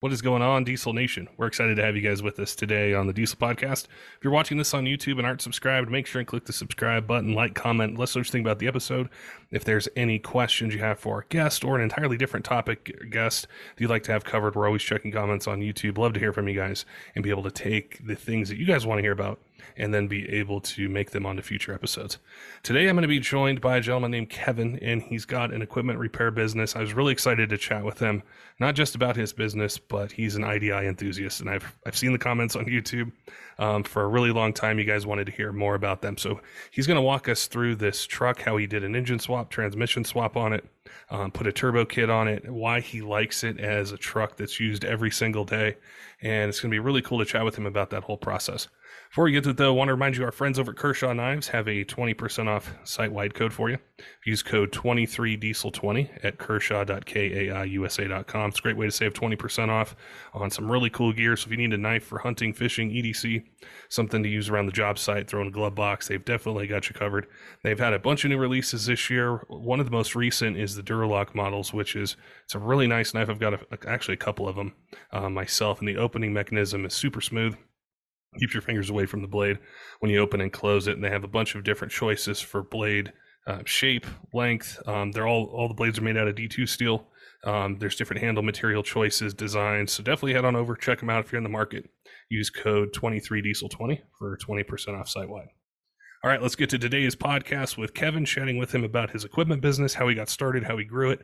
What is going on, Diesel Nation? We're excited to have you guys with us today on the Diesel Podcast. If you're watching this on YouTube and aren't subscribed, make sure and click the subscribe button, like, comment, let us know what you think about the episode. If there's any questions you have for our guest or an entirely different topic guest that you'd like to have covered, we're always checking comments on YouTube. Love to hear from you guys and be able to take the things that you guys want to hear about and then be able to make them onto future episodes. Today, I'm going to be joined by a gentleman named Kevin, and he's got an equipment repair business. I was really excited to chat with him, not just about his business, but he's an IDI enthusiast, and I've I've seen the comments on YouTube um, for a really long time. You guys wanted to hear more about them, so he's going to walk us through this truck, how he did an engine swap, transmission swap on it, um, put a turbo kit on it, why he likes it as a truck that's used every single day, and it's going to be really cool to chat with him about that whole process. Before we get to it, though, I want to remind you our friends over at Kershaw Knives have a 20% off site wide code for you. Use code 23diesel20 at kershaw.kaiusa.com. It's a great way to save 20% off on some really cool gear. So if you need a knife for hunting, fishing, EDC, something to use around the job site, throw in a glove box, they've definitely got you covered. They've had a bunch of new releases this year. One of the most recent is the Duralock models, which is it's a really nice knife. I've got a, actually a couple of them uh, myself, and the opening mechanism is super smooth keeps your fingers away from the blade when you open and close it. And they have a bunch of different choices for blade uh, shape, length. Um, they're all all the blades are made out of D2 steel. Um, there's different handle material choices, designs. So definitely head on over, check them out if you're in the market. Use code 23diesel20 for 20% off site wide. All right, let's get to today's podcast with Kevin, chatting with him about his equipment business, how he got started, how he grew it,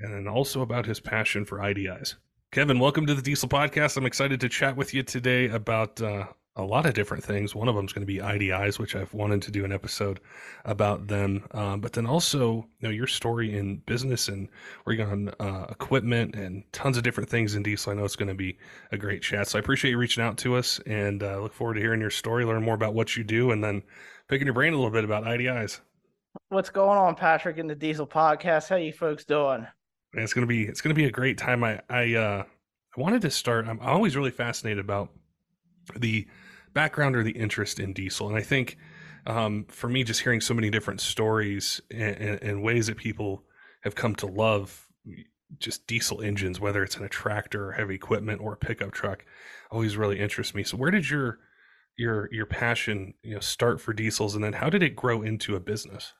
and then also about his passion for IDIs. Kevin, welcome to the Diesel Podcast. I'm excited to chat with you today about uh, a lot of different things. One of them is going to be IDIs, which I've wanted to do an episode about them. Um, but then also, you know, your story in business and working on uh, equipment and tons of different things in diesel. I know it's going to be a great chat. So I appreciate you reaching out to us and uh, look forward to hearing your story, learn more about what you do, and then picking your brain a little bit about IDIs. What's going on, Patrick, in the Diesel Podcast? How you folks doing? And it's gonna be it's gonna be a great time. I I uh, I wanted to start. I'm always really fascinated about the background or the interest in diesel. And I think um, for me, just hearing so many different stories and, and, and, ways that people have come to love just diesel engines, whether it's in a tractor or heavy equipment or a pickup truck, always really interests me. So where did your your your passion you know start for diesels, and then how did it grow into a business?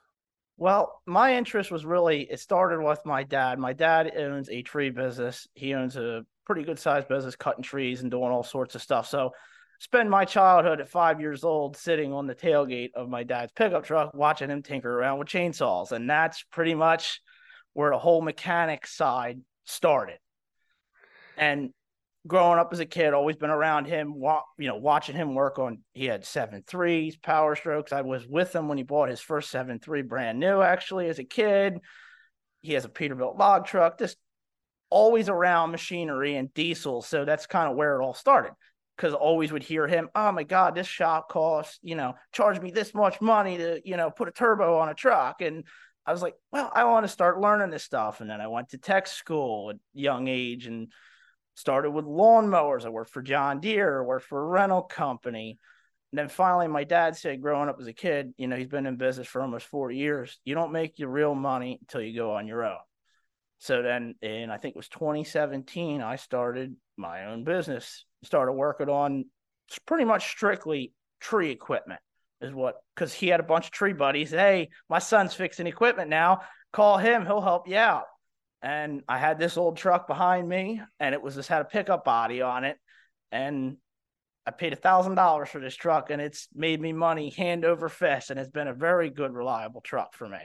Well, my interest was really it started with my dad. My dad owns a tree business. He owns a pretty good sized business cutting trees and doing all sorts of stuff. So spend my childhood at five years old sitting on the tailgate of my dad's pickup truck watching him tinker around with chainsaws. And that's pretty much where the whole mechanic side started. And growing up as a kid, always been around him, you know, watching him work on, he had seven threes, power strokes. I was with him when he bought his first seven three brand new, actually, as a kid. He has a Peterbilt log truck, just always around machinery and diesel. So that's kind of where it all started because always would hear him, oh my God, this shop costs, you know, charge me this much money to, you know, put a turbo on a truck. And I was like, well, I want to start learning this stuff. And then I went to tech school at young age and started with lawnmowers. I worked for John Deere, I worked for a rental company. And then finally, my dad said, growing up as a kid, you know, he's been in business for almost 40 years. You don't make your real money until you go on your own. So then, in I think it was 2017, I started my own business started working on pretty much strictly tree equipment is what because he had a bunch of tree buddies hey my son's fixing equipment now call him he'll help you out and i had this old truck behind me and it was just had a pickup body on it and I paid a thousand dollars for this truck and it's made me money hand over fist. And it's been a very good, reliable truck for me.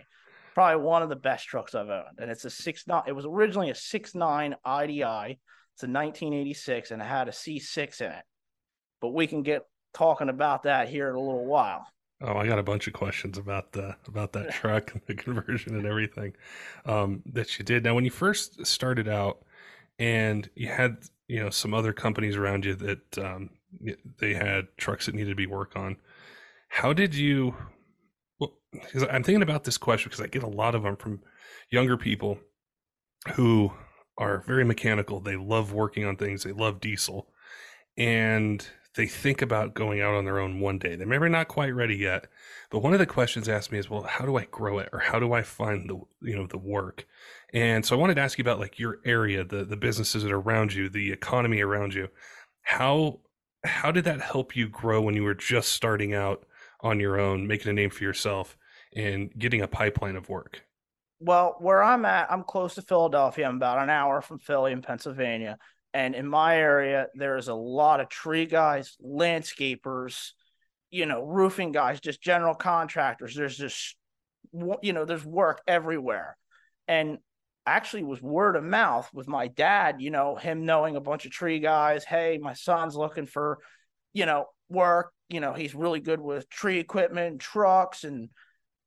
Probably one of the best trucks I've owned. And it's a six nine, it was originally a six nine IDI. It's a 1986 and it had a C6 in it. But we can get talking about that here in a little while. Oh, I got a bunch of questions about the about that truck and the conversion and everything um, that you did. Now, when you first started out, and you had you know some other companies around you that um, they had trucks that needed to be worked on. How did you? Well, because I'm thinking about this question because I get a lot of them from younger people who are very mechanical. They love working on things. They love diesel, and they think about going out on their own one day. They're maybe not quite ready yet, but one of the questions asked me is, well, how do I grow it, or how do I find the you know the work? And so I wanted to ask you about like your area, the the businesses that are around you, the economy around you. How how did that help you grow when you were just starting out on your own, making a name for yourself, and getting a pipeline of work? Well, where I'm at, I'm close to Philadelphia. I'm about an hour from Philly in Pennsylvania. And in my area, there's a lot of tree guys, landscapers, you know, roofing guys, just general contractors. There's just, you know, there's work everywhere. And actually was word of mouth with my dad, you know, him knowing a bunch of tree guys. Hey, my son's looking for, you know, work. You know, he's really good with tree equipment, trucks. And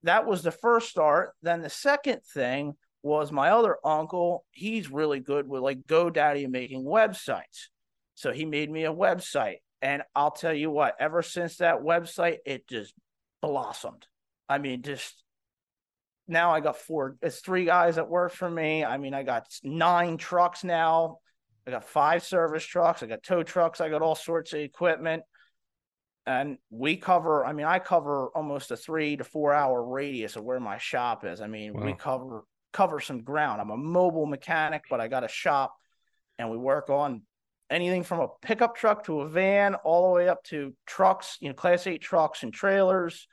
that was the first start. Then the second thing was my other uncle. He's really good with like GoDaddy making websites. So he made me a website. And I'll tell you what, ever since that website, it just blossomed. I mean, just now I got four, it's three guys that work for me. I mean, I got nine trucks now. I got five service trucks. I got tow trucks. I got all sorts of equipment. And we cover, I mean, I cover almost a three to four hour radius of where my shop is. I mean, wow. we cover cover some ground. I'm a mobile mechanic, but I got a shop and we work on anything from a pickup truck to a van all the way up to trucks, you know, class 8 trucks and trailers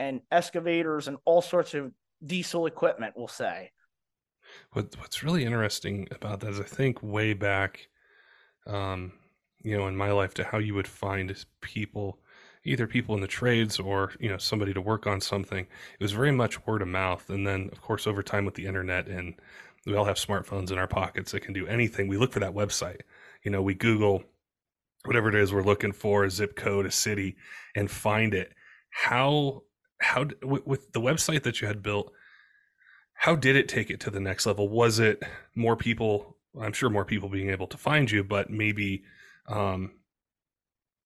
and excavators and all sorts of diesel equipment, we'll say. What what's really interesting about that is I think way back um you know in my life to how you would find people either people in the trades or you know somebody to work on something. It was very much word of mouth. And then of course over time with the internet and we all have smartphones in our pockets that can do anything. We look for that website. You know we google whatever it is we're looking for a zip code a city and find it. How how with, the website that you had built how did it take it to the next level? Was it more people i'm sure more people being able to find you but maybe um,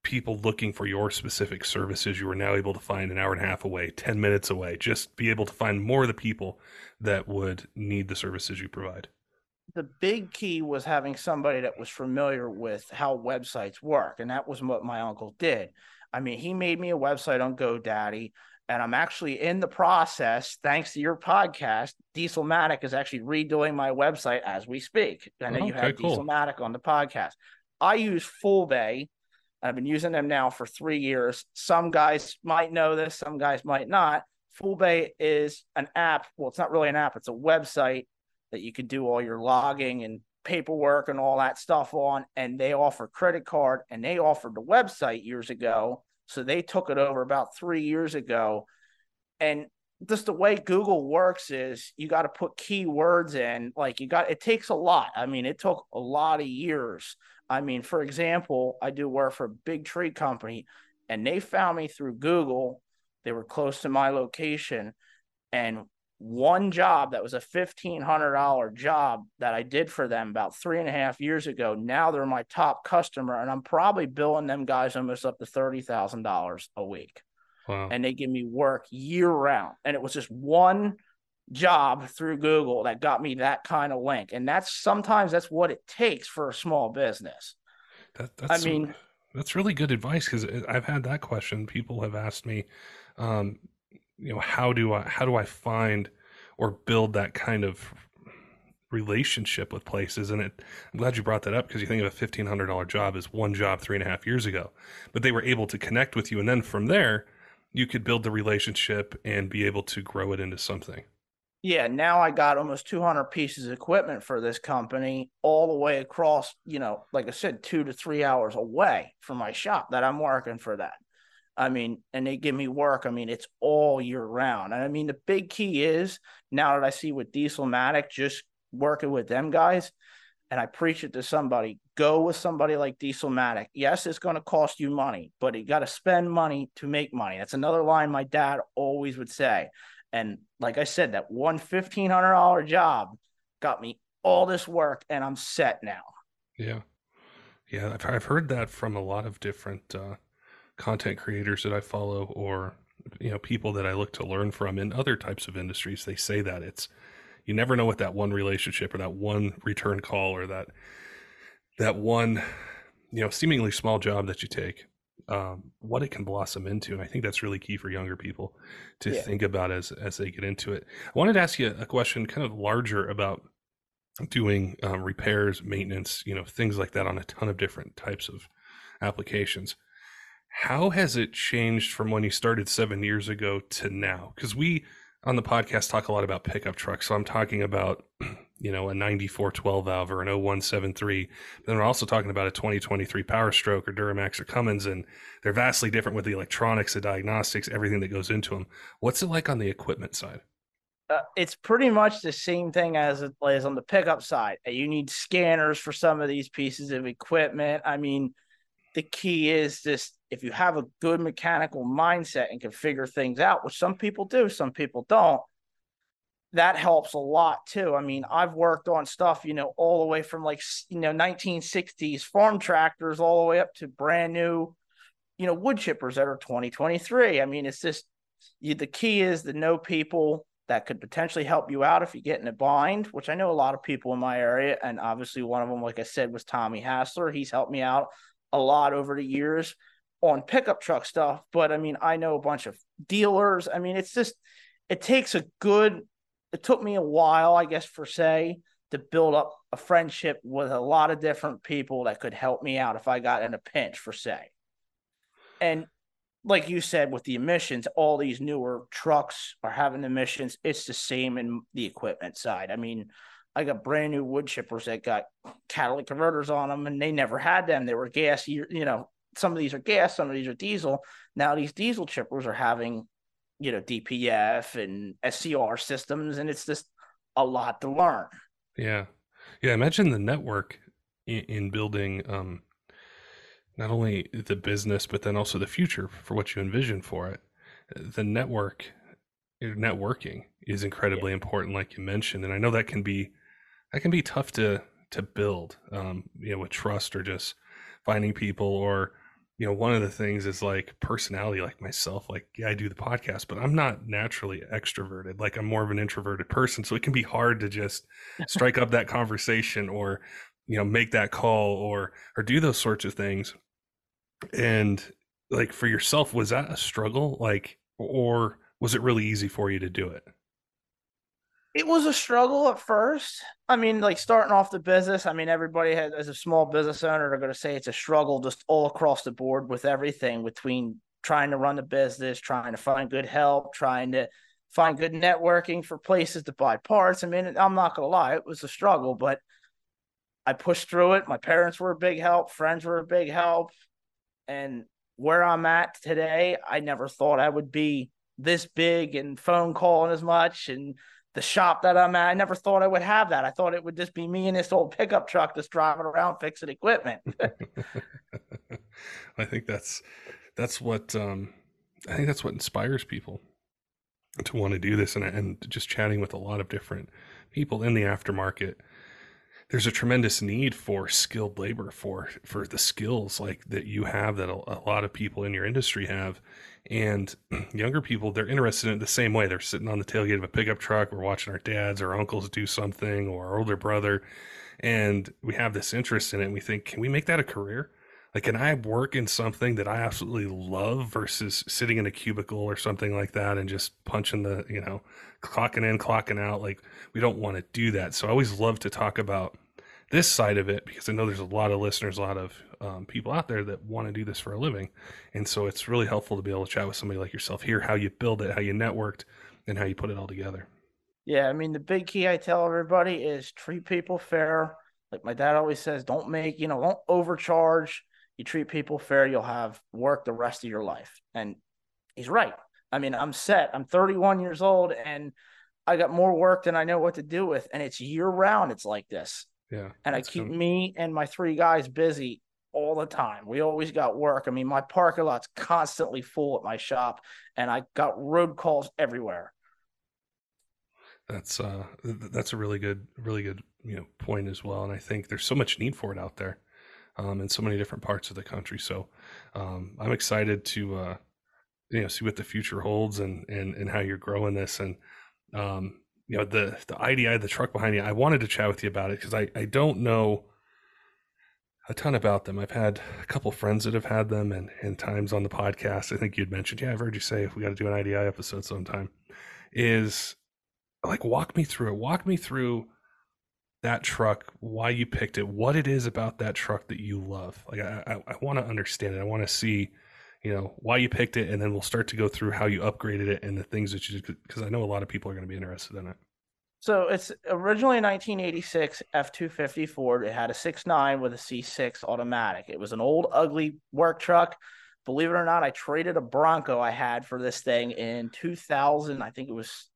people looking for your specific services you are now able to find an hour and a half away, 10 minutes away, just be able to find more of the people that would need the services you provide. The big key was having somebody that was familiar with how websites work. And that was what my uncle did. I mean, he made me a website on GoDaddy. And I'm actually in the process, thanks to your podcast. Dieselmatic is actually redoing my website as we speak. I know oh, you have cool. Dieselmatic on the podcast. I use Fullbay I've been using them now for three years. Some guys might know this, some guys might not. Fullbay is an app. Well, it's not really an app, it's a website that you can do all your logging and paperwork and all that stuff on. And they offer credit card and they offered the website years ago. So they took it over about three years ago. And just the way Google works is you got to put keywords in. Like you got, it takes a lot. I mean, it took a lot of years. I mean, for example, I do work for a big tree company and they found me through Google. They were close to my location. And one job that was a $1,500 job that I did for them about three and a half years ago. Now they're my top customer, and I'm probably billing them guys almost up to $30,000 a week. Wow. And they give me work year round. And it was just one job through Google that got me that kind of link. And that's sometimes that's what it takes for a small business. That, that's, I mean, that's really good advice because I've had that question. People have asked me, um, you know, how do I how do I find or build that kind of relationship with places? And it, I'm glad you brought that up because you think of a fifteen hundred dollar job as one job three and a half years ago, but they were able to connect with you, and then from there, you could build the relationship and be able to grow it into something. Yeah, now I got almost 200 pieces of equipment for this company all the way across, you know, like I said, two to three hours away from my shop that I'm working for that. I mean, and they give me work. I mean, it's all year round. And I mean, the big key is now that I see with Dieselmatic, just working with them guys, and I preach it to somebody, go with somebody like Dieselmatic. Yes, it's going to cost you money, but you got to spend money to make money. That's another line my dad always would say. And like I said, that one fifteen hundred dollar job got me all this work, and I'm set now. Yeah, yeah, I've I've heard that from a lot of different uh, content creators that I follow, or you know, people that I look to learn from in other types of industries. They say that it's you never know what that one relationship or that one return call or that that one you know seemingly small job that you take um, what it can blossom into. And I think that's really key for younger people to yeah. think about as as they get into it. I wanted to ask you a question, kind of larger about doing um, repairs, maintenance, you know, things like that on a ton of different types of applications. How has it changed from when you started seven years ago to now? Because we on the podcast talk a lot about pickup trucks. So I'm talking about, you know, a 94 12 valve or an 0173. But then we're also talking about a 2023 Power Stroke or Duramax or Cummins, and they're vastly different with the electronics, the diagnostics, everything that goes into them. What's it like on the equipment side? Uh, it's pretty much the same thing as it is on the pickup side. You need scanners for some of these pieces of equipment. I mean, the key is just if you have a good mechanical mindset and can figure things out, which some people do, some people don't, that helps a lot too. I mean, I've worked on stuff, you know, all the way from like, you know, 1960s farm tractors all the way up to brand new, you know, wood chippers that are 2023. I mean, it's just you, the key is to know people that could potentially help you out if you get in a bind, which I know a lot of people in my area. And obviously, one of them, like I said, was Tommy Hassler. He's helped me out a lot over the years on pickup truck stuff, but I mean, I know a bunch of dealers. I mean, it's just, it takes a good, it took me a while, I guess, for say, to build up a friendship with a lot of different people that could help me out if I got in a pinch, for say. And like you said, with the emissions, all these newer trucks are having emissions. It's the same in the equipment side. I mean, I got brand new wood chippers that got catalytic converters on them, and they never had them. They were gas, you know. Some of these are gas, some of these are diesel. Now these diesel chippers are having, you know, DPF and SCR systems, and it's just a lot to learn. Yeah, yeah. Imagine the network in, in building um, not only the business, but then also the future for what you envision for it. The network, networking is incredibly yeah. important, like you mentioned, and I know that can be that can be tough to to build um, you know with trust or just finding people or you know one of the things is like personality like myself like yeah i do the podcast but i'm not naturally extroverted. Like i'm more of an introverted person so it can be hard to just strike up that conversation or you know make that call or or do those sorts of things. And like for yourself was that a struggle? Like or was it really easy for you to do it it was a struggle at first. I mean, like starting off the business, I mean, everybody has, as a small business owner, they're going to say it's a struggle just all across the board with everything between trying to run the business, trying to find good help, trying to find good networking for places to buy parts. I mean, I'm not going to lie, it was a struggle, but I pushed through it. My parents were a big help, friends were a big help. And where I'm at today, I never thought I would be this big and phone calling as much and the shop that I'm at. I never thought I would have that. I thought it would just be me and this old pickup truck just driving around fixing equipment. I think that's that's what um, I think that's what inspires people to want to do this, and and just chatting with a lot of different people in the aftermarket. There's a tremendous need for skilled labor for for the skills like that you have that a, a lot of people in your industry have and younger people, they're interested in it the same way. They're sitting on the tailgate of a pickup truck. We're watching our dads or uncles do something or our older brother. And we have this interest in it. And we think, can we make that a career? Like, can I work in something that I absolutely love versus sitting in a cubicle or something like that and just punching the, you know, clocking in, clocking out? Like, we don't want to do that. So I always love to talk about this side of it because I know there's a lot of listeners, a lot of um, people out there that want to do this for a living. And so it's really helpful to be able to chat with somebody like yourself, hear how you build it, how you networked, and how you put it all together. Yeah, I mean the big key I tell everybody is treat people fair. Like my dad always says, don't make, you know, don't overcharge. You treat people fair, you'll have work the rest of your life. And he's right. I mean, I'm set. I'm 31 years old and I got more work than I know what to do with. And it's year round. It's like this. Yeah. And I keep me and my three guys busy all the time. We always got work. I mean, my parking lot's constantly full at my shop and I got road calls everywhere. That's uh that's a really good really good, you know, point as well and I think there's so much need for it out there. Um in so many different parts of the country. So, um I'm excited to uh you know, see what the future holds and and and how you're growing this and um you know the the IDI the truck behind you. I wanted to chat with you about it because I I don't know a ton about them. I've had a couple friends that have had them and, and times on the podcast. I think you'd mentioned, yeah, I've heard you say if we got to do an IDI episode sometime. Is like walk me through it. Walk me through that truck, why you picked it, what it is about that truck that you love. Like I, I, I want to understand it. I want to see, you know, why you picked it, and then we'll start to go through how you upgraded it and the things that you did because I know a lot of people are going to be interested in it. So it's originally a 1986 F250 Ford. It had a 6.9 with a C6 automatic. It was an old, ugly work truck. Believe it or not, I traded a Bronco I had for this thing in 2000. I think it was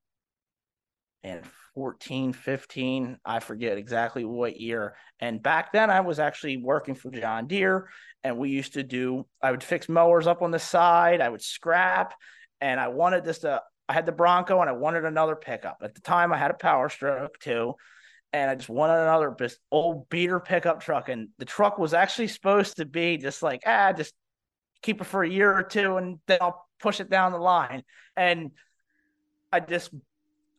and 14, 15. I forget exactly what year. And back then, I was actually working for John Deere, and we used to do. I would fix mowers up on the side. I would scrap, and I wanted this to I had the Bronco and I wanted another pickup. At the time, I had a Power Stroke too, and I just wanted another old beater pickup truck. And the truck was actually supposed to be just like ah, just keep it for a year or two, and then I'll push it down the line. And I just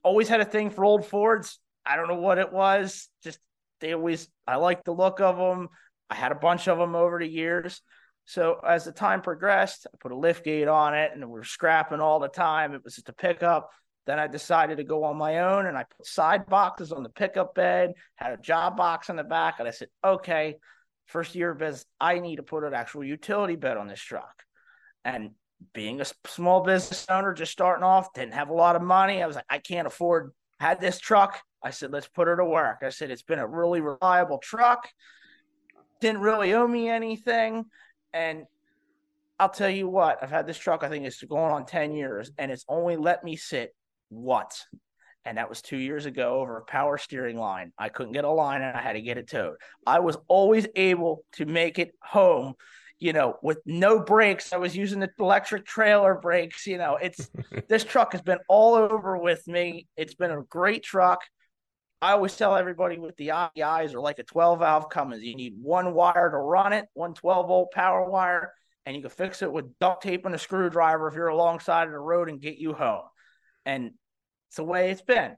always had a thing for old Fords. I don't know what it was. Just they always I like the look of them. I had a bunch of them over the years. So as the time progressed, I put a lift gate on it and we are scrapping all the time. It was just a pickup. Then I decided to go on my own and I put side boxes on the pickup bed, had a job box in the back. And I said, okay, first year of business, I need to put an actual utility bed on this truck. And being a small business owner, just starting off, didn't have a lot of money. I was like, I can't afford, had this truck. I said, let's put her to work. I said, it's been a really reliable truck. Didn't really owe me anything. And I'll tell you what, I've had this truck, I think it's going on 10 years, and it's only let me sit once. And that was two years ago over a power steering line. I couldn't get a line and I had to get it towed. I was always able to make it home, you know, with no brakes. I was using the electric trailer brakes. You know, it's this truck has been all over with me. It's been a great truck. I always tell everybody with the IDIs are like a 12 valve Cummins. You need one wire to run it, one 12 volt power wire, and you can fix it with duct tape and a screwdriver if you're alongside of the road and get you home. And it's the way it's been.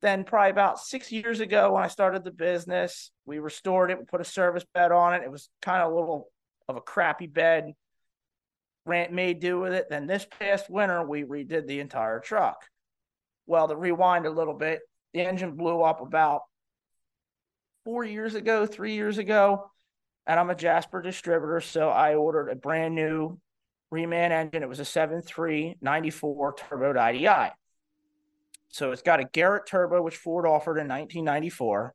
Then, probably about six years ago, when I started the business, we restored it. We put a service bed on it. It was kind of a little of a crappy bed. Rant made do with it. Then this past winter, we redid the entire truck. Well, to rewind a little bit, the engine blew up about four years ago, three years ago. And I'm a Jasper distributor. So I ordered a brand new reman engine. It was a 7.3 94 turbo IDI. So it's got a Garrett turbo, which Ford offered in 1994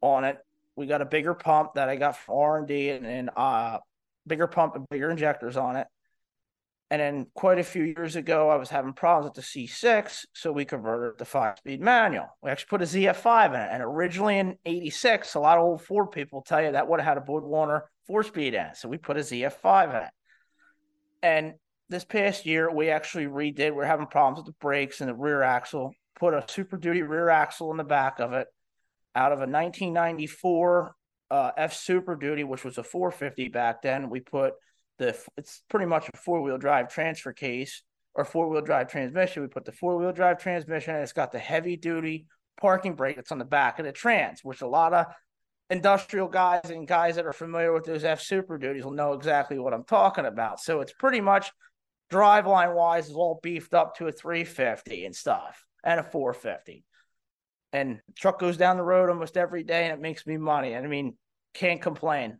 on it. We got a bigger pump that I got from R&D and, and uh, bigger pump and bigger injectors on it. And then quite a few years ago, I was having problems with the C6, so we converted to five speed manual. We actually put a ZF5 in it. And originally in 86, a lot of old Ford people tell you that would have had a Borg-Warner four speed in it. So we put a ZF5 in it. And this past year, we actually redid, we are having problems with the brakes and the rear axle, put a Super Duty rear axle in the back of it out of a 1994 uh, F Super Duty, which was a 450 back then. We put the it's pretty much a four wheel drive transfer case or four wheel drive transmission. We put the four wheel drive transmission, and it's got the heavy duty parking brake that's on the back of the trans, which a lot of industrial guys and guys that are familiar with those F Super Duties will know exactly what I'm talking about. So it's pretty much driveline wise is all beefed up to a 350 and stuff and a 450. And truck goes down the road almost every day and it makes me money. And I mean, can't complain.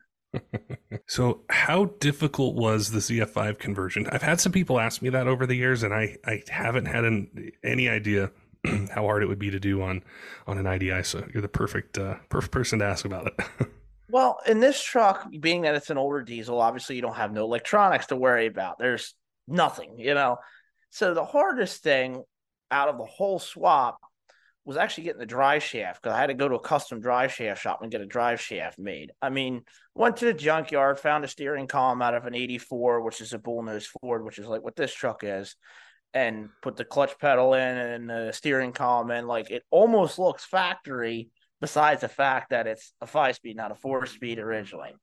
So how difficult was the ZF5 conversion? I've had some people ask me that over the years and I, I haven't had an, any idea how hard it would be to do on on an IDI. So you're the perfect uh, perfect person to ask about it. well, in this truck, being that it's an older diesel, obviously you don't have no electronics to worry about. There's nothing, you know. So the hardest thing out of the whole swap was actually getting the drive shaft because I had to go to a custom drive shaft shop and get a drive shaft made. I mean, went to the junkyard, found a steering column out of an 84, which is a bullnose Ford, which is like what this truck is, and put the clutch pedal in and the steering column in. Like it almost looks factory, besides the fact that it's a five speed, not a four speed originally.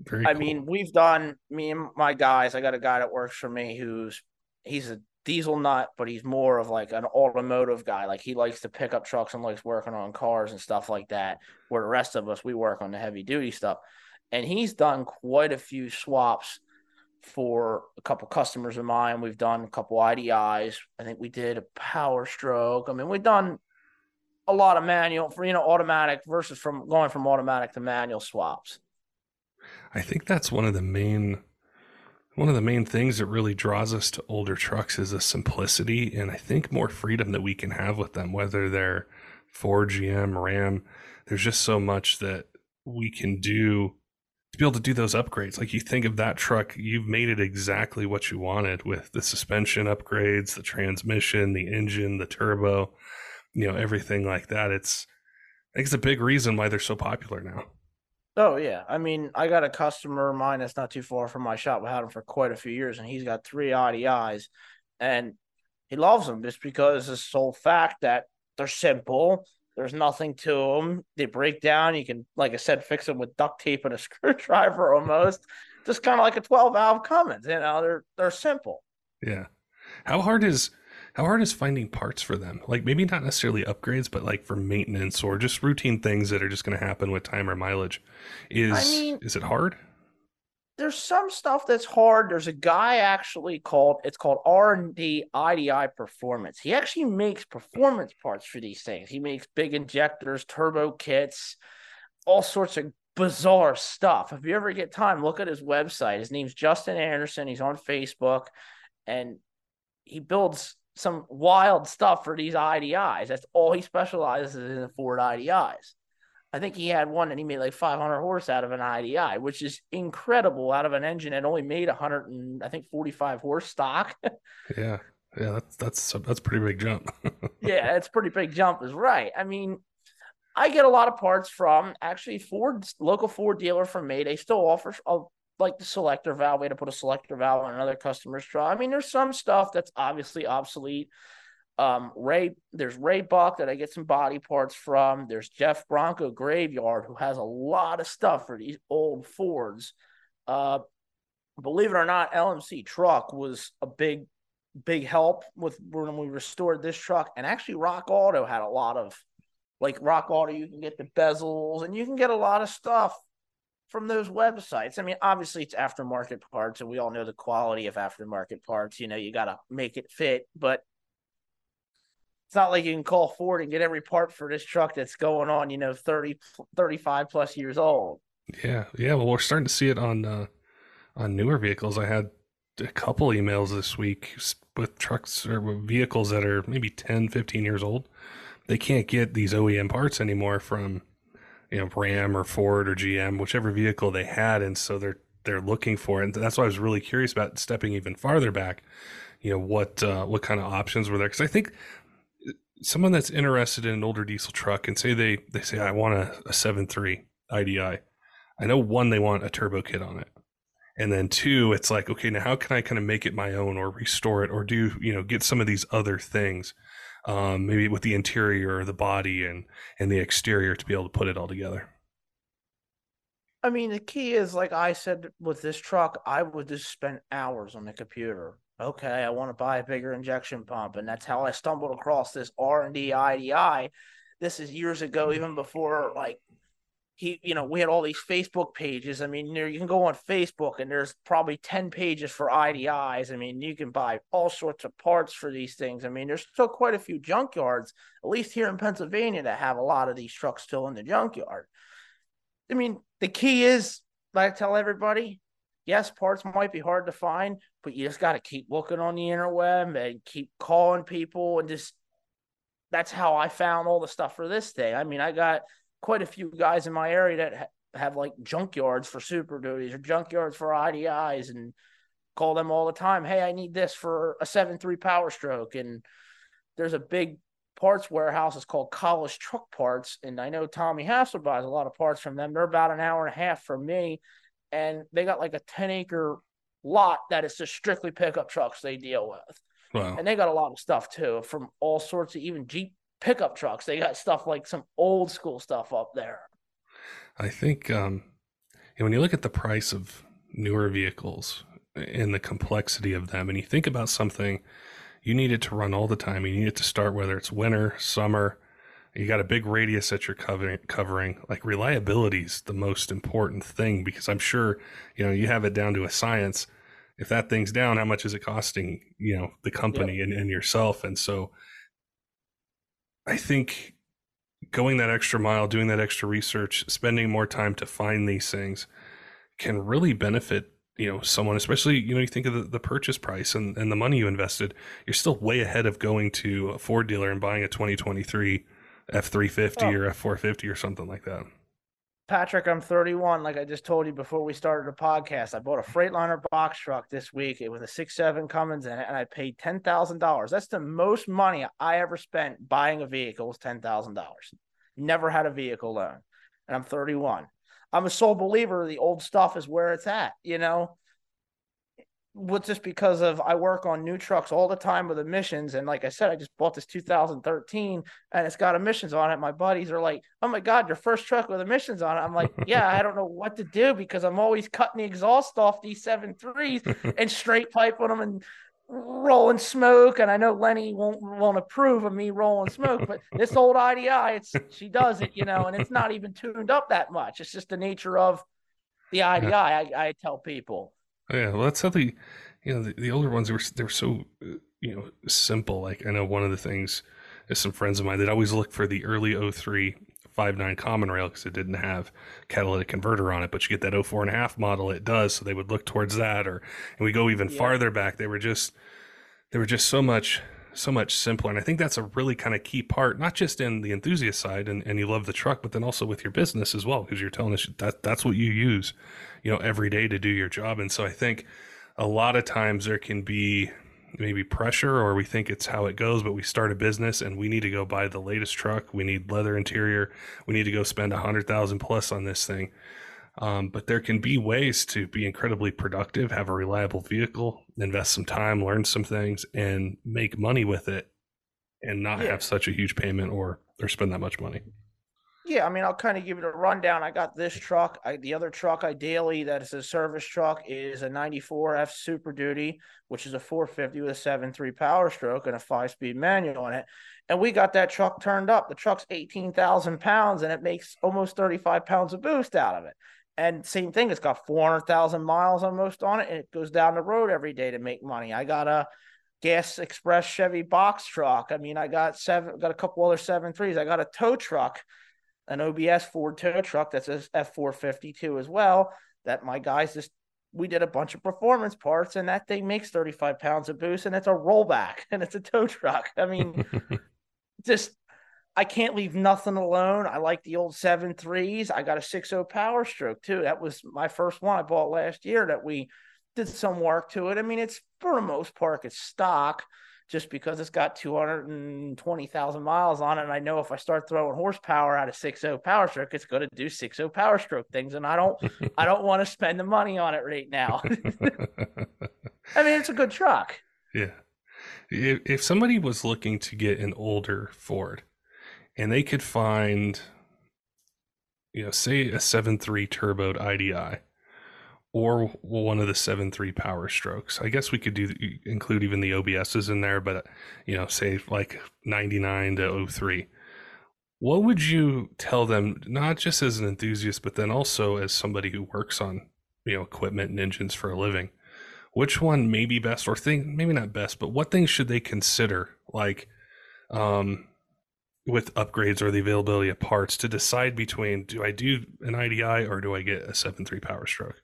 Very I cool. mean, we've done me and my guys. I got a guy that works for me who's he's a diesel nut, but he's more of like an automotive guy. Like he likes to pick up trucks and likes working on cars and stuff like that. Where the rest of us, we work on the heavy duty stuff. And he's done quite a few swaps for a couple customers of mine. We've done a couple IDIs. I think we did a power stroke. I mean, we've done a lot of manual for you know automatic versus from going from automatic to manual swaps. I think that's one of the main one of the main things that really draws us to older trucks is the simplicity and I think more freedom that we can have with them, whether they're Ford, GM, Ram. There's just so much that we can do to be able to do those upgrades. Like you think of that truck, you've made it exactly what you wanted with the suspension upgrades, the transmission, the engine, the turbo, you know, everything like that. It's I think it's a big reason why they're so popular now. Oh yeah, I mean, I got a customer of mine that's not too far from my shop. I had him for quite a few years, and he's got three IDIs, and he loves them just because the sole fact that they're simple. There's nothing to them. They break down. You can, like I said, fix them with duct tape and a screwdriver almost. just kind of like a 12 valve Cummins. You know, they're they're simple. Yeah. How hard is how hard is finding parts for them? Like maybe not necessarily upgrades, but like for maintenance or just routine things that are just going to happen with time or mileage. Is I mean, is it hard? There's some stuff that's hard. There's a guy actually called it's called R and D IDI Performance. He actually makes performance parts for these things. He makes big injectors, turbo kits, all sorts of bizarre stuff. If you ever get time, look at his website. His name's Justin Anderson. He's on Facebook, and he builds some wild stuff for these IDIs. That's all he specializes in Ford IDIs. I think he had one and he made like 500 horse out of an IDI, which is incredible out of an engine that only made 100 and I think 45 horse stock. yeah. Yeah, that's that's that's pretty big jump. yeah, it's pretty big jump is right. I mean, I get a lot of parts from actually Ford's local Ford dealer from me. They still offer a like the selector valve, we had to put a selector valve on another customer's truck. I mean, there's some stuff that's obviously obsolete. Um, Ray, there's Raybuck that I get some body parts from. There's Jeff Bronco Graveyard who has a lot of stuff for these old Fords. Uh, believe it or not, LMC truck was a big, big help with when we restored this truck. And actually, Rock Auto had a lot of, like Rock Auto, you can get the bezels and you can get a lot of stuff from those websites. I mean, obviously it's aftermarket parts, and we all know the quality of aftermarket parts. You know, you got to make it fit, but it's not like you can call Ford and get every part for this truck that's going on, you know, 30, 35 plus years old. Yeah. Yeah. Well, we're starting to see it on, uh, on newer vehicles. I had a couple emails this week with trucks or vehicles that are maybe 10, 15 years old. They can't get these OEM parts anymore from you know Ram or Ford or GM, whichever vehicle they had, and so they're they're looking for it. And that's why I was really curious about stepping even farther back. You know what uh, what kind of options were there? Because I think someone that's interested in an older diesel truck and say they they say I want a, a seven three IDI. I know one they want a turbo kit on it. And then two, it's like, okay, now how can I kind of make it my own or restore it or do, you know, get some of these other things um, maybe with the interior, the body, and and the exterior to be able to put it all together. I mean, the key is like I said with this truck, I would just spend hours on the computer. Okay, I want to buy a bigger injection pump, and that's how I stumbled across this R and D IDI. This is years ago, even before like he, you know, we had all these Facebook pages. I mean, there you can go on Facebook and there's probably 10 pages for IDIs. I mean, you can buy all sorts of parts for these things. I mean, there's still quite a few junkyards, at least here in Pennsylvania, that have a lot of these trucks still in the junkyard. I mean, the key is, like I tell everybody, yes, parts might be hard to find, but you just got to keep looking on the interweb and keep calling people and just that's how I found all the stuff for this thing. I mean, I got quite a few guys in my area that ha- have like junkyards for super duties or junkyards for IDIs and call them all the time. Hey, I need this for a seven three power stroke. And there's a big parts warehouse. It's called College Truck Parts. And I know Tommy Hassler buys a lot of parts from them. They're about an hour and a half from me. And they got like a 10 acre lot that is just strictly pickup trucks they deal with. Wow. And they got a lot of stuff too from all sorts of even Jeep pickup trucks. They got stuff like some old school stuff up there. I think um, when you look at the price of newer vehicles and the complexity of them, and you think about something you need it to run all the time, you need it to start whether it's winter, summer, you got a big radius that you're covering covering like reliability is the most important thing because i'm sure you know you have it down to a science if that thing's down, how much is it costing, you know, the company yep. and, and yourself? And so I think going that extra mile, doing that extra research, spending more time to find these things can really benefit, you know, someone, especially, you know, you think of the, the purchase price and, and the money you invested, you're still way ahead of going to a Ford dealer and buying a 2023 F350 oh. or F450 or something like that. Patrick, I'm 31. Like I just told you before we started the podcast, I bought a Freightliner box truck this week with a six seven Cummins in it, and I paid ten thousand dollars. That's the most money I ever spent buying a vehicle was ten thousand dollars. Never had a vehicle loan, and I'm 31. I'm a sole believer the old stuff is where it's at. You know, with just because of I work on new trucks all the time with emissions. And like I said, I just bought this 2013 and it's got emissions on it. My buddies are like, Oh my God, your first truck with emissions on it. I'm like, Yeah, I don't know what to do because I'm always cutting the exhaust off these seven threes and straight piping them and rolling smoke. And I know Lenny won't won't approve of me rolling smoke, but this old IDI, it's she does it, you know, and it's not even tuned up that much. It's just the nature of the IDI. I, I tell people. Oh, yeah, well, that's how the, you know, the, the older ones they were they were so, you know, simple. Like I know one of the things is some friends of mine that always look for the early 03 5.9 common rail because it didn't have catalytic converter on it, but you get that 04 and a half model, it does. So they would look towards that, or and we go even yeah. farther back. They were just they were just so much so much simpler. And I think that's a really kind of key part, not just in the enthusiast side and, and you love the truck, but then also with your business as well, because you're telling us that that's what you use, you know, every day to do your job. And so I think a lot of times there can be maybe pressure or we think it's how it goes, but we start a business and we need to go buy the latest truck. We need leather interior. We need to go spend a hundred thousand plus on this thing. Um, but there can be ways to be incredibly productive, have a reliable vehicle, invest some time, learn some things, and make money with it, and not yeah. have such a huge payment or or spend that much money. Yeah, I mean, I'll kind of give it a rundown. I got this truck. I, the other truck I daily that is a service truck is a 94 F Super Duty, which is a 450 with a 7.3 power stroke and a five speed manual on it. And we got that truck turned up. The truck's 18,000 pounds and it makes almost 35 pounds of boost out of it. And same thing, it's got 400,000 miles almost on it, and it goes down the road every day to make money. I got a gas express Chevy box truck. I mean, I got seven, got a couple other seven threes. I got a tow truck, an OBS Ford tow truck that's a F four fifty two as well. That my guys just we did a bunch of performance parts, and that thing makes thirty five pounds of boost, and it's a rollback, and it's a tow truck. I mean, just I can't leave nothing alone. I like the old seven threes. I got a 6.0 power stroke too. That was my first one I bought last year that we did some work to it. I mean, it's for the most part, it's stock just because it's got 220,000 miles on it. And I know if I start throwing horsepower out of 6.0 power stroke, it's going to do 6.0 power stroke things. And I don't, I don't want to spend the money on it right now. I mean, it's a good truck. Yeah. If, if somebody was looking to get an older Ford, and they could find, you know, say a 7.3 turboed IDI or one of the 7.3 power strokes. I guess we could do include even the OBSs in there, but you know, say like 99 to 03. What would you tell them, not just as an enthusiast, but then also as somebody who works on, you know, equipment and engines for a living? Which one may be best, or thing maybe not best, but what things should they consider? Like, um, with upgrades or the availability of parts to decide between do I do an IDI or do I get a 7.3 power stroke?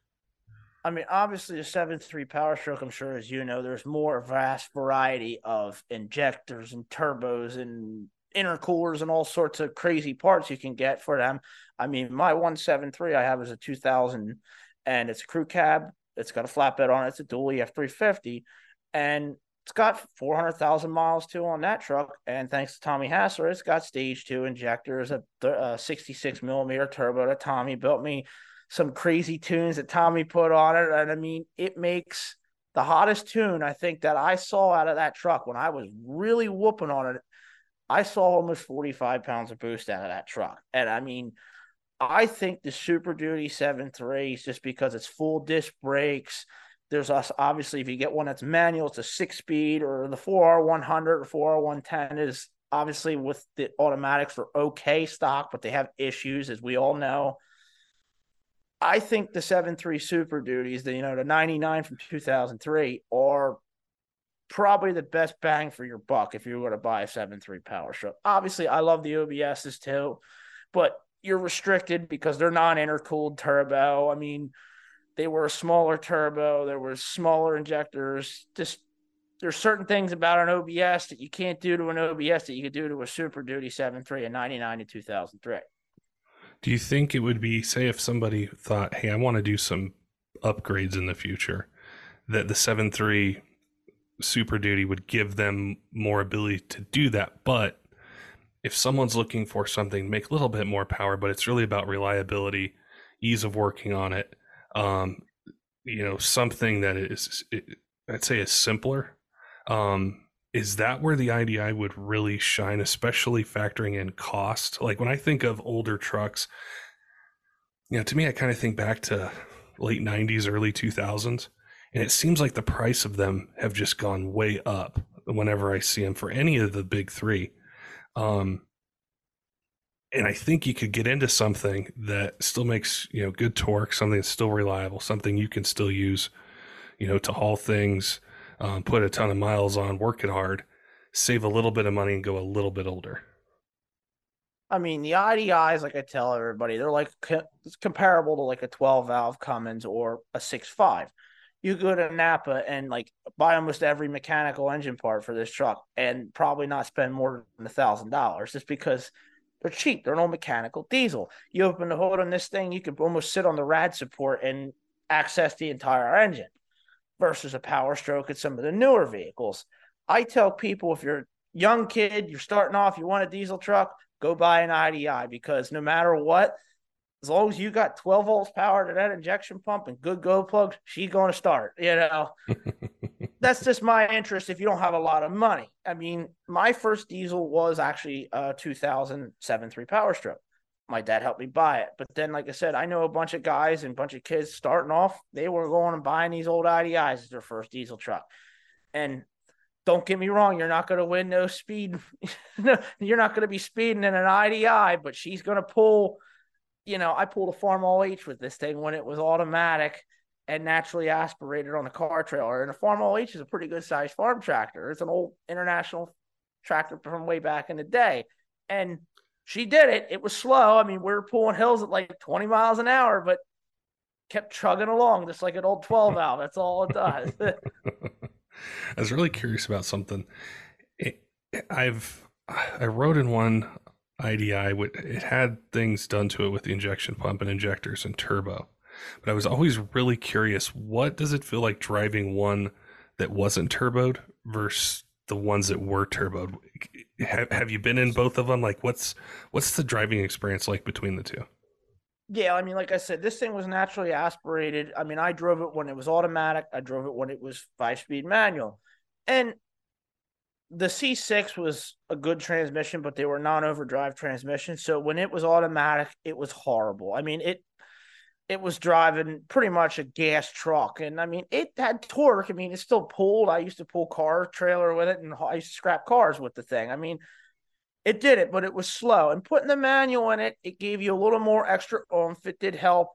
I mean, obviously, the seven three Power Stroke. I'm sure, as you know, there's more vast variety of injectors and turbos and intercoolers and all sorts of crazy parts you can get for them. I mean, my 173 I have is a 2000 and it's a crew cab. It's got a flatbed on it. It's a dual EF 350 and it's got 400,000 miles too on that truck. And thanks to Tommy Hassler, it's got stage two injectors, a, a 66 millimeter turbo that Tommy built me, some crazy tunes that Tommy put on it. And I mean, it makes the hottest tune I think that I saw out of that truck when I was really whooping on it. I saw almost 45 pounds of boost out of that truck. And I mean, I think the Super Duty 7.3 is just because it's full disc brakes there's us obviously if you get one that's manual, it's a six speed or the 4R100 or 4R110 is obviously with the automatics are okay stock, but they have issues as we all know. I think the 7.3 Super Duties, the you know the 99 from 2003 are probably the best bang for your buck if you were to buy a 7.3 Power Stroke. Obviously, I love the OBSs too, but you're restricted because they're non-intercooled turbo. I mean, they were a smaller turbo. There were smaller injectors. Just there's certain things about an OBS that you can't do to an OBS that you could do to a Super Duty 7.3 in 99 to 2003. Do you think it would be, say, if somebody thought, hey, I want to do some upgrades in the future, that the 7.3 Super Duty would give them more ability to do that? But if someone's looking for something, make a little bit more power, but it's really about reliability, ease of working on it, um, you know, something that is, I'd say, is simpler. Um, is that where the IDI would really shine, especially factoring in cost? Like when I think of older trucks, you know, to me, I kind of think back to late 90s, early 2000s, and it seems like the price of them have just gone way up whenever I see them for any of the big three. Um, and I think you could get into something that still makes you know good torque, something that's still reliable, something you can still use, you know, to haul things, um, put a ton of miles on, work it hard, save a little bit of money, and go a little bit older. I mean, the IDIs, like I tell everybody, they're like comparable to like a 12 valve Cummins or a six five. You go to Napa and like buy almost every mechanical engine part for this truck and probably not spend more than a thousand dollars just because they're cheap. They're an old mechanical diesel. You open the hood on this thing, you can almost sit on the rad support and access the entire engine versus a power stroke at some of the newer vehicles. I tell people if you're a young kid, you're starting off, you want a diesel truck, go buy an IDI because no matter what, as long as you got 12 volts power to that injection pump and good glow plugs, she's going to start. You know, that's just my interest if you don't have a lot of money. I mean, my first diesel was actually a 2007 3 Power Stroke. My dad helped me buy it. But then, like I said, I know a bunch of guys and a bunch of kids starting off, they were going and buying these old IDIs as their first diesel truck. And don't get me wrong, you're not going to win no speed. you're not going to be speeding in an IDI, but she's going to pull. You know, I pulled a Farmall H with this thing when it was automatic and naturally aspirated on a car trailer. And a Farmall H is a pretty good sized farm tractor. It's an old international tractor from way back in the day. And she did it. It was slow. I mean, we were pulling hills at like 20 miles an hour, but kept chugging along just like an old 12 valve. That's all it does. I was really curious about something. It, I've I wrote in one IDI. It had things done to it with the injection pump and injectors and turbo but I was always really curious what does it feel like driving one that wasn't turboed versus the ones that were turboed? Have, have you been in both of them? Like, what's what's the driving experience like between the two? Yeah, I mean, like I said, this thing was naturally aspirated. I mean, I drove it when it was automatic. I drove it when it was five speed manual, and the C6 was a good transmission, but they were non overdrive transmissions. So when it was automatic, it was horrible. I mean, it it was driving pretty much a gas truck. And I mean, it had torque. I mean, it still pulled. I used to pull car trailer with it and I used to scrap cars with the thing. I mean, it did it, but it was slow. And putting the manual in it, it gave you a little more extra oomph. It did help.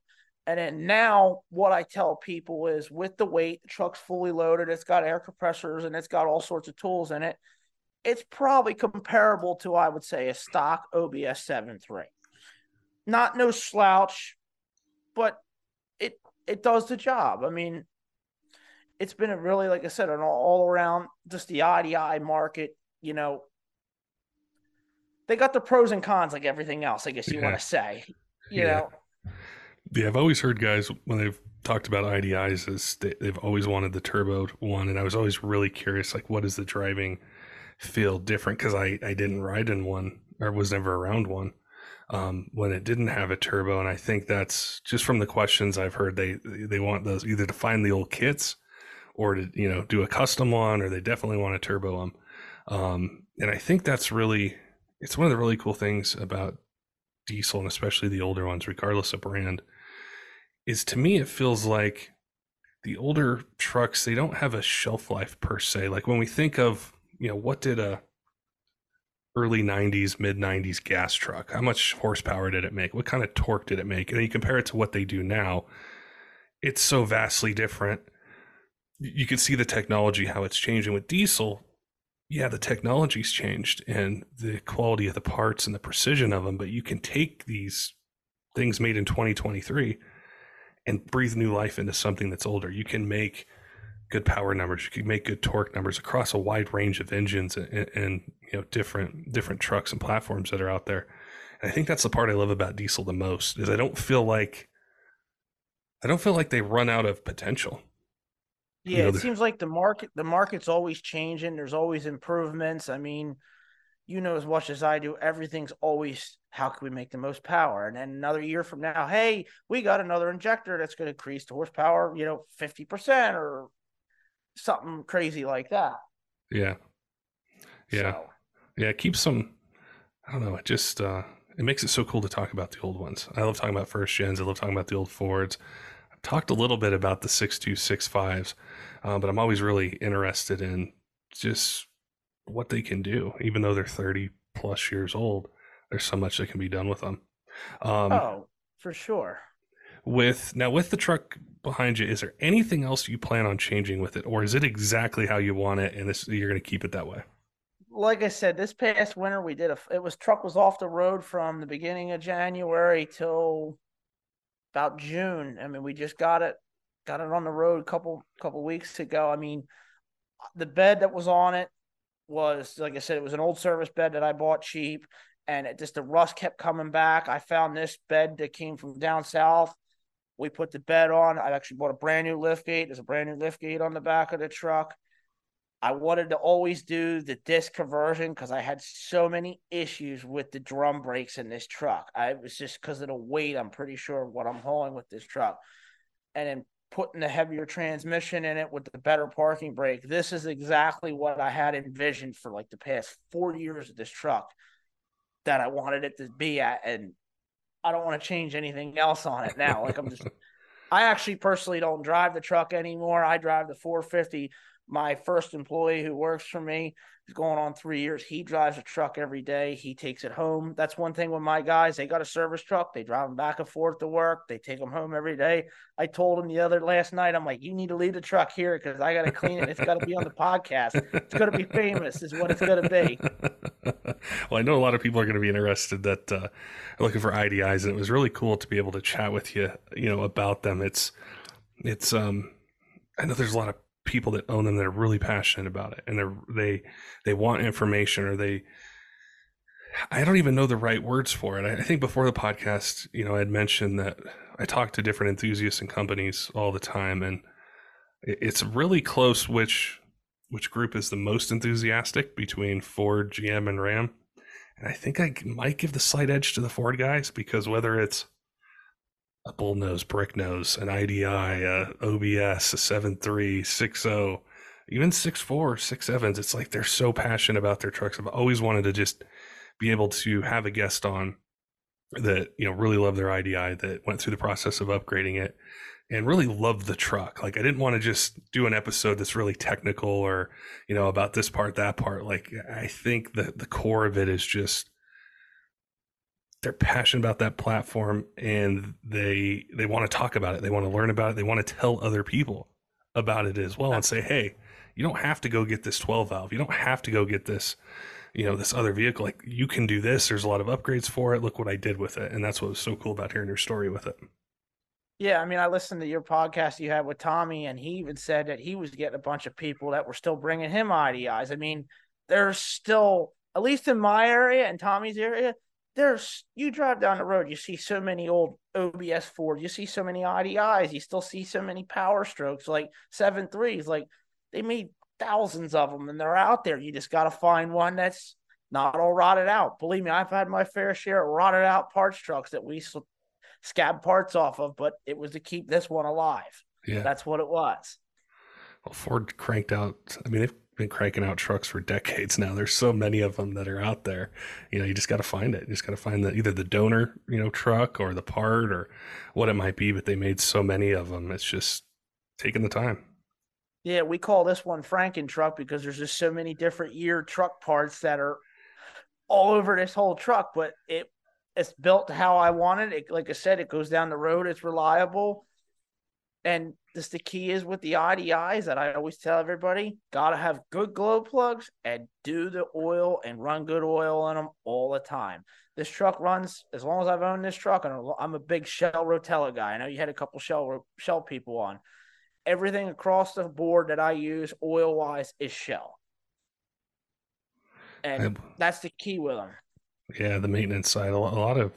And then now, what I tell people is with the weight, the truck's fully loaded, it's got air compressors and it's got all sorts of tools in it. It's probably comparable to, I would say, a stock OBS 7.3. Not no slouch, but it it does the job. I mean, it's been a really, like I said, an all, all around just the IDI market. You know, they got the pros and cons like everything else. I guess you yeah. want to say. You yeah. know. Yeah, I've always heard guys when they've talked about IDIs is they, they've always wanted the turbo one, and I was always really curious, like, what is the driving feel different? Because I I didn't ride in one or was never around one um, when it didn't have a turbo, and I think that's just from the questions I've heard. They they want those either to find the old kits or to you know do a custom one, or they definitely want to turbo them. Um, and I think that's really it's one of the really cool things about diesel and especially the older ones, regardless of brand, is to me it feels like the older trucks they don't have a shelf life per se. Like when we think of you know what did a early 90s mid 90s gas truck how much horsepower did it make? What kind of torque did it make? And you compare it to what they do now it's so vastly different. You can see the technology how it's changing. With diesel yeah, the technology's changed and the quality of the parts and the precision of them, but you can take these things made in 2023 and breathe new life into something that's older. You can make good power numbers. You can make good torque numbers across a wide range of engines and, and, you know different different trucks and platforms that are out there. And I think that's the part I love about diesel the most is I don't feel like I don't feel like they run out of potential. Yeah, you know, it seems like the market the market's always changing. There's always improvements. I mean, you know as much as I do, everything's always how can we make the most power? And then another year from now, hey, we got another injector that's going to increase the horsepower, you know, 50% or something crazy like that. Yeah. Yeah. So. Yeah. Keep some, I don't know, it just, uh, it makes it so cool to talk about the old ones. I love talking about first gens. I love talking about the old Fords. I've talked a little bit about the 6265s uh, but I'm always really interested in just what they can do, even though they're 30 plus years old. There's so much that can be done with them. Um, oh, for sure. With now with the truck behind you, is there anything else you plan on changing with it, or is it exactly how you want it, and this you're going to keep it that way? Like I said, this past winter we did a. It was truck was off the road from the beginning of January till about June. I mean, we just got it got it on the road a couple couple weeks ago. I mean, the bed that was on it was like I said, it was an old service bed that I bought cheap, and it just the rust kept coming back. I found this bed that came from down south. We put the bed on. I actually bought a brand new lift gate. There's a brand new lift gate on the back of the truck. I wanted to always do the disc conversion because I had so many issues with the drum brakes in this truck. I was just because of the weight. I'm pretty sure what I'm hauling with this truck, and then putting the heavier transmission in it with the better parking brake. This is exactly what I had envisioned for like the past four years of this truck that I wanted it to be at. And I don't want to change anything else on it now. Like I'm just, I actually personally don't drive the truck anymore. I drive the 450. My first employee who works for me is going on three years. He drives a truck every day. He takes it home. That's one thing with my guys. They got a service truck. They drive them back and forth to work. They take them home every day. I told him the other last night, I'm like, you need to leave the truck here because I got to clean it. It's got to be on the podcast. It's going to be famous, is what it's going to be. well, I know a lot of people are going to be interested that uh, are looking for IDIs, and it was really cool to be able to chat with you, you know, about them. It's, it's, um, I know there's a lot of people that own them that are really passionate about it and they they they want information or they I don't even know the right words for it. I, think before the podcast, you know, I had mentioned that I talk to different enthusiasts and companies all the time, and it's really close which which group is the most enthusiastic between Ford, GM, and Ram. And I think I might give the slight edge to the Ford guys because whether it's a bullnose, brick nose, an IDI, a OBS, a seven three, six zero, even 6.4, 6.7s. It's like they're so passionate about their trucks. I've always wanted to just be able to have a guest on that, you know, really love their IDI, that went through the process of upgrading it and really loved the truck. Like I didn't want to just do an episode that's really technical or, you know, about this part, that part. Like I think that the core of it is just they're passionate about that platform and they they want to talk about it. They want to learn about it. They want to tell other people about it as well and say hey you don't have to go get this 12 valve. You don't have to go get this you know this other vehicle. Like you can do this. There's a lot of upgrades for it. Look what i did with it. And that's what was so cool about hearing your story with it. Yeah, I mean, I listened to your podcast you had with Tommy, and he even said that he was getting a bunch of people that were still bringing him IDIs. I mean, there's still, at least in my area and Tommy's area, there's you drive down the road, you see so many old OBS Ford, you see so many IDIs, you still see so many power strokes, like seven threes. Like they made thousands of them, and they're out there. You just got to find one that's not all rotted out. Believe me, I've had my fair share of rotted out parts trucks that we scab parts off of, but it was to keep this one alive. Yeah. That's what it was. Well, Ford cranked out, I mean, they've been cranking out trucks for decades now. There's so many of them that are out there. You know, you just got to find it. You just got to find the either the donor, you know, truck or the part or what it might be, but they made so many of them. It's just taking the time. Yeah, we call this one Franken truck because there's just so many different year truck parts that are all over this whole truck, but it it's built how I wanted it. Like I said, it goes down the road. It's reliable. And this the key is with the IDIs that I always tell everybody: gotta have good glow plugs and do the oil and run good oil in them all the time. This truck runs as long as I've owned this truck, and I'm a big Shell Rotella guy. I know you had a couple Shell Shell people on. Everything across the board that I use oil wise is Shell, and that's the key with them. Yeah, the maintenance side. A lot of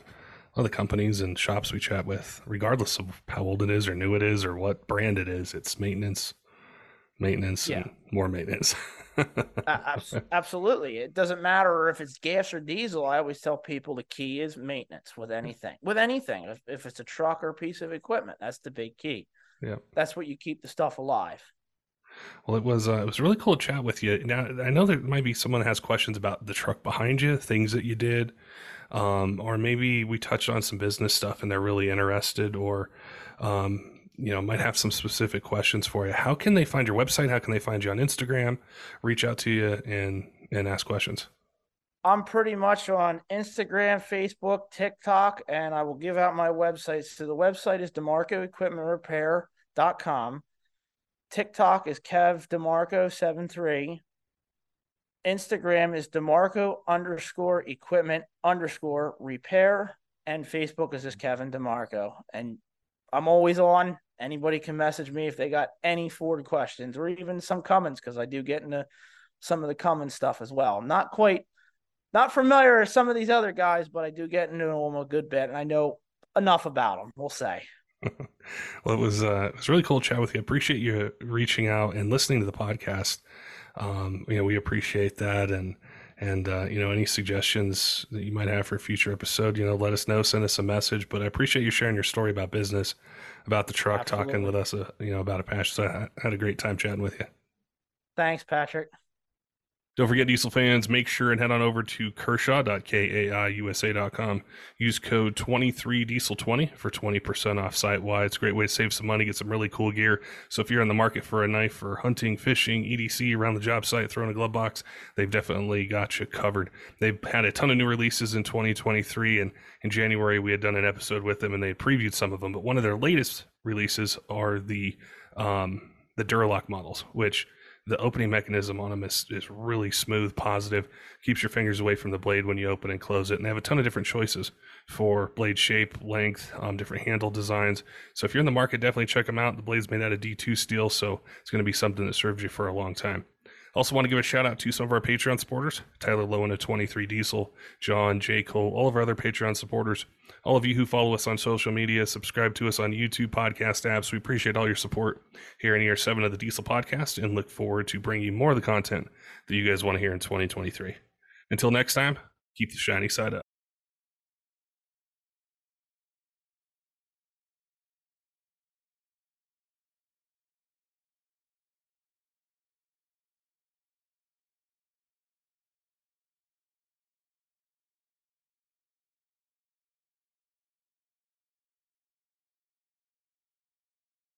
a lot of the companies and shops we chat with, regardless of how old it is or new it is or what brand it is, it's maintenance, maintenance, yeah. and more maintenance. Absolutely. It doesn't matter if it's gas or diesel. I always tell people the key is maintenance with anything. With anything, if, if it's a truck or a piece of equipment, that's the big key. Yeah. That's what you keep the stuff alive. Well, it was uh, it was really cool to chat with you. Now I know there might be someone has questions about the truck behind you, things that you did, um, or maybe we touched on some business stuff and they're really interested, or um, you know might have some specific questions for you. How can they find your website? How can they find you on Instagram? Reach out to you and and ask questions. I'm pretty much on Instagram, Facebook, TikTok, and I will give out my websites. So the website is demarcoequipmentrepair.com. TikTok is Kev DeMarco73. Instagram is DeMarco underscore equipment underscore repair. And Facebook is just Kevin DeMarco. And I'm always on. Anybody can message me if they got any Ford questions or even some comments because I do get into some of the Cummins stuff as well. not quite, not familiar with some of these other guys, but I do get into them a good bit. And I know enough about them, we'll say. well, it was uh, it was really cool chat with you. Appreciate you reaching out and listening to the podcast. Um, you know, we appreciate that, and and uh, you know, any suggestions that you might have for a future episode, you know, let us know. Send us a message. But I appreciate you sharing your story about business, about the truck, Absolutely. talking with us, uh, you know, about a passion. So I had a great time chatting with you. Thanks, Patrick. Don't forget, diesel fans, make sure and head on over to kershaw.kaiusa.com. Use code 23diesel20 for 20% off site wide. It's a great way to save some money, get some really cool gear. So if you're in the market for a knife for hunting, fishing, EDC around the job site, throw in a glove box, they've definitely got you covered. They've had a ton of new releases in 2023, and in January we had done an episode with them and they previewed some of them. But one of their latest releases are the um, the Duralock models, which – the opening mechanism on them is, is really smooth, positive, keeps your fingers away from the blade when you open and close it. And they have a ton of different choices for blade shape, length, um, different handle designs. So if you're in the market, definitely check them out. The blade's made out of D2 steel, so it's going to be something that serves you for a long time. Also, want to give a shout out to some of our Patreon supporters Tyler Lowen of 23 Diesel, John, J. Cole, all of our other Patreon supporters, all of you who follow us on social media, subscribe to us on YouTube podcast apps. We appreciate all your support here in year seven of the Diesel podcast and look forward to bringing you more of the content that you guys want to hear in 2023. Until next time, keep the shiny side up.